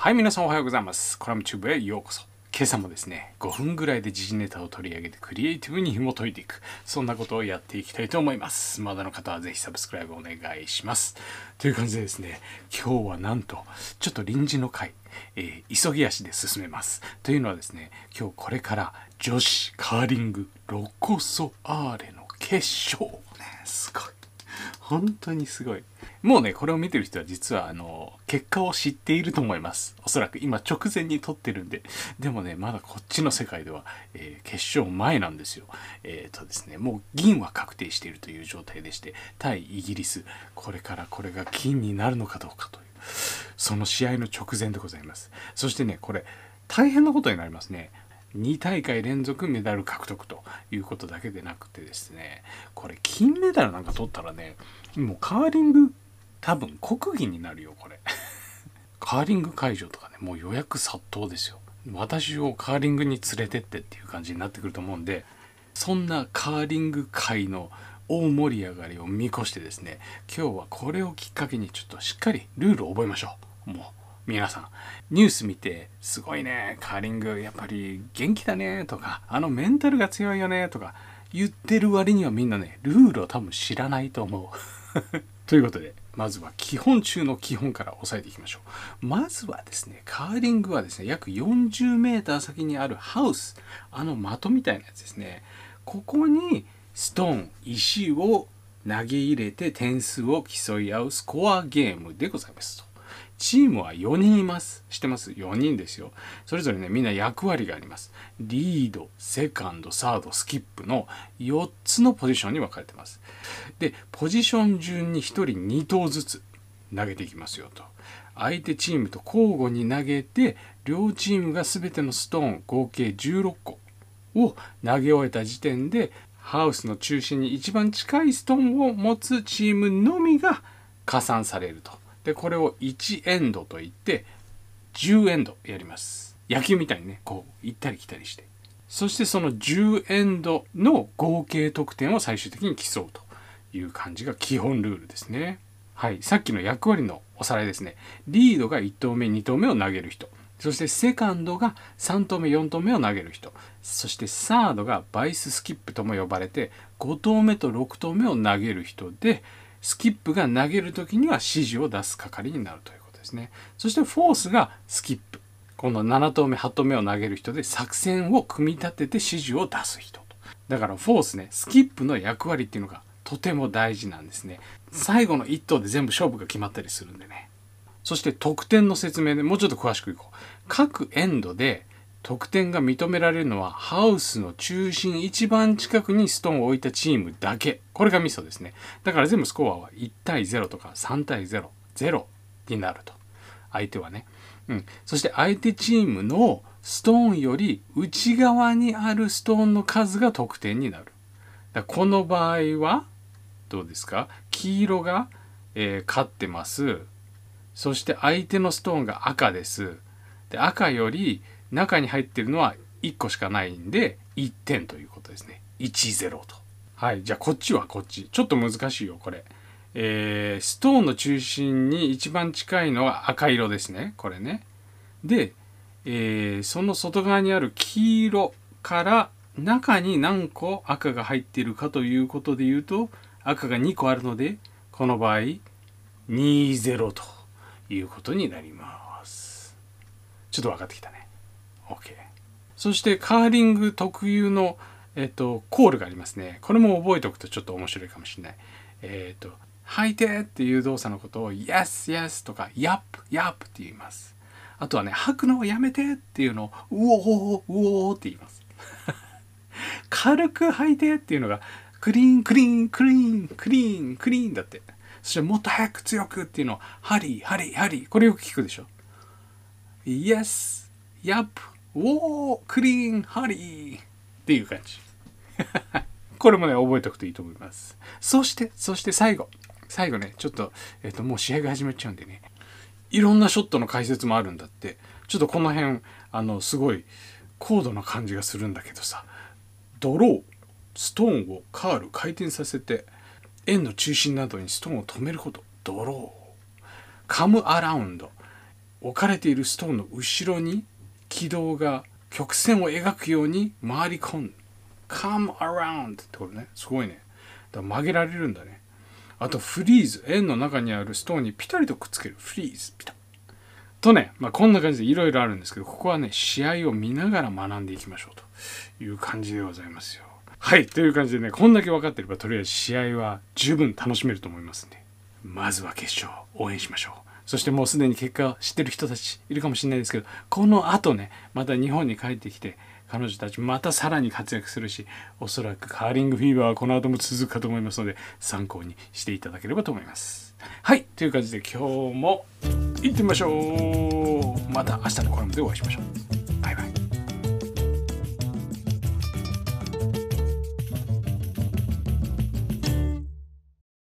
はい、皆さんおはようございます。コラムチューブへようこそ。今朝もですね、5分ぐらいで時事ネタを取り上げてクリエイティブに紐解いていく、そんなことをやっていきたいと思います。まだの方はぜひサブスクライブお願いします。という感じでですね、今日はなんと、ちょっと臨時の回、えー急ぎ足で進めます。というのはですね、今日これから女子カーリングロコソアーレの決勝。ね、すごい。本当にすごい。もうね、これを見てる人は実は、あの、結果を知っていると思います。おそらく今直前に撮ってるんで。でもね、まだこっちの世界では、えー決勝前なんですよ。えっ、とですね、もう銀は確定しているという状態でして、対イギリス、これからこれが金になるのかどうかという、その試合の直前でございます。そしてね、これ、大変なことになりますね。2大会連続メダル獲得ということだけでなくてですねこれ金メダルなんか取ったらねもうカーリング多分国技になるよこれ。カーリング会場とかねもう予約殺到ですよ。私をカーリングに連れてってっていう感じになってくると思うんでそんなカーリング界の大盛り上がりを見越してですね今日はこれをきっかけにちょっとしっかりルールを覚えましょう。もう皆さん。ニュース見てすごいね。カーリングやっぱり元気だね。とかあのメンタルが強いよね。とか言ってる割にはみんなねルールを多分知らないと思う。ということでまずは基本中の基本から押さえていきましょう。まずはですねカーリングはですね約 40m 先にあるハウス。あの的みたいなやつですね。ここにストーン石を投げ入れて点数を競い合うスコアゲームでございます。とチームは4人います。知ってます ?4 人ですよ。それぞれね、みんな役割があります。リード、セカンド、サード、スキップの4つのポジションに分かれてます。で、ポジション順に1人2投ずつ投げていきますよと。相手チームと交互に投げて、両チームが全てのストーン合計16個を投げ終えた時点で、ハウスの中心に一番近いストーンを持つチームのみが加算されると。でこれを1エンドといって10エンドやります。野球みたいにねこう行ったり来たりして。そしてその10エンドの合計得点を最終的に競うという感じが基本ルールですね。はい。さっきの役割のおさらいですね。リードが1投目2投目を投げる人。そしてセカンドが3投目4投目を投げる人。そしてサードがバイススキップとも呼ばれて5投目と6投目を投げる人でスキップが投げる時には指示を出す係になるということですね。そしてフォースがスキップ。この7投目、8投目を投げる人で作戦を組み立てて指示を出す人と。だからフォースね、スキップの役割っていうのがとても大事なんですね。最後の1投で全部勝負が決まったりするんでね。そして得点の説明でもうちょっと詳しくいこう。各エンドで得点が認められるのはハウスの中心一番近くにストーンを置いたチームだけ。これがミソですね。だから全部スコアは1対0とか3対0、0になると。相手はね。うん。そして相手チームのストーンより内側にあるストーンの数が得点になる。だこの場合は、どうですか？黄色が、えー勝ってます。そして相手のストーンが赤です。で赤より中に入ってるのは1個しかないんで1点ということですね。1-0と。はい。じゃあこっちはこっち。ちょっと難しいよこれ。えー、ストーンの中心に一番近いのは赤色ですね。これね。で、えーその外側にある黄色から中に何個赤が入っているかということで言うと赤が2個あるのでこの場合2-0ということになります。ちょっと分かってきたね。OK そしてカーリング特有の、えっと、コールがありますね。これも覚えておくとちょっと面白いかもしれない。えっと「吐いて」っていう動作のことを「Yes Yes」とか「Yup Yup」って言います。あとはね吐くのをやめてっていうのを「うおーうおー」って言います。軽く吐いてっていうのがクリーンクリーンクリーンクリーンクリーンだって。そしてもっと早く強くっていうのをハリーハリーハリー。これよく聞くでしょ。Yes Yup おークリーンハリー。っていう感じ。これもね覚えておくといいと思います。そしてそして最後。最後ねちょっと,、えっともう試合が始まっちゃうんでね。いろんなショットの解説もあるんだって。ちょっとこの辺あのすごい高度な感じがするんだけどさ。ドローストーンをカール回転させて円の中心などにストーンを止めること。ドロー。カムアラウンド。置かれているストーンの後ろに軌道が曲線を描くように回り込ん come around ってことね。すごいね。だ曲げられるんだね。あとフリーズ。円の中にあるストーンにピタリとくっつける。フリーズ。ピタとね、まあ、こんな感じでいろいろあるんですけどここはね試合を見ながら学んでいきましょうという感じでございますよ。はいという感じでねこんだけ分かってればとりあえず試合は十分楽しめると思いますんでまずは決勝応援しましょう。そしてもうすでに結果を知ってる人たちいるかもしれないですけどこの後ねまた日本に帰ってきて彼女たちまたさらに活躍するしおそらくカーリングフィーバーはこの後も続くかと思いますので参考にしていただければと思います。はいという感じで今日も行ってみましょう。また明日のコラムでお会いしましょう。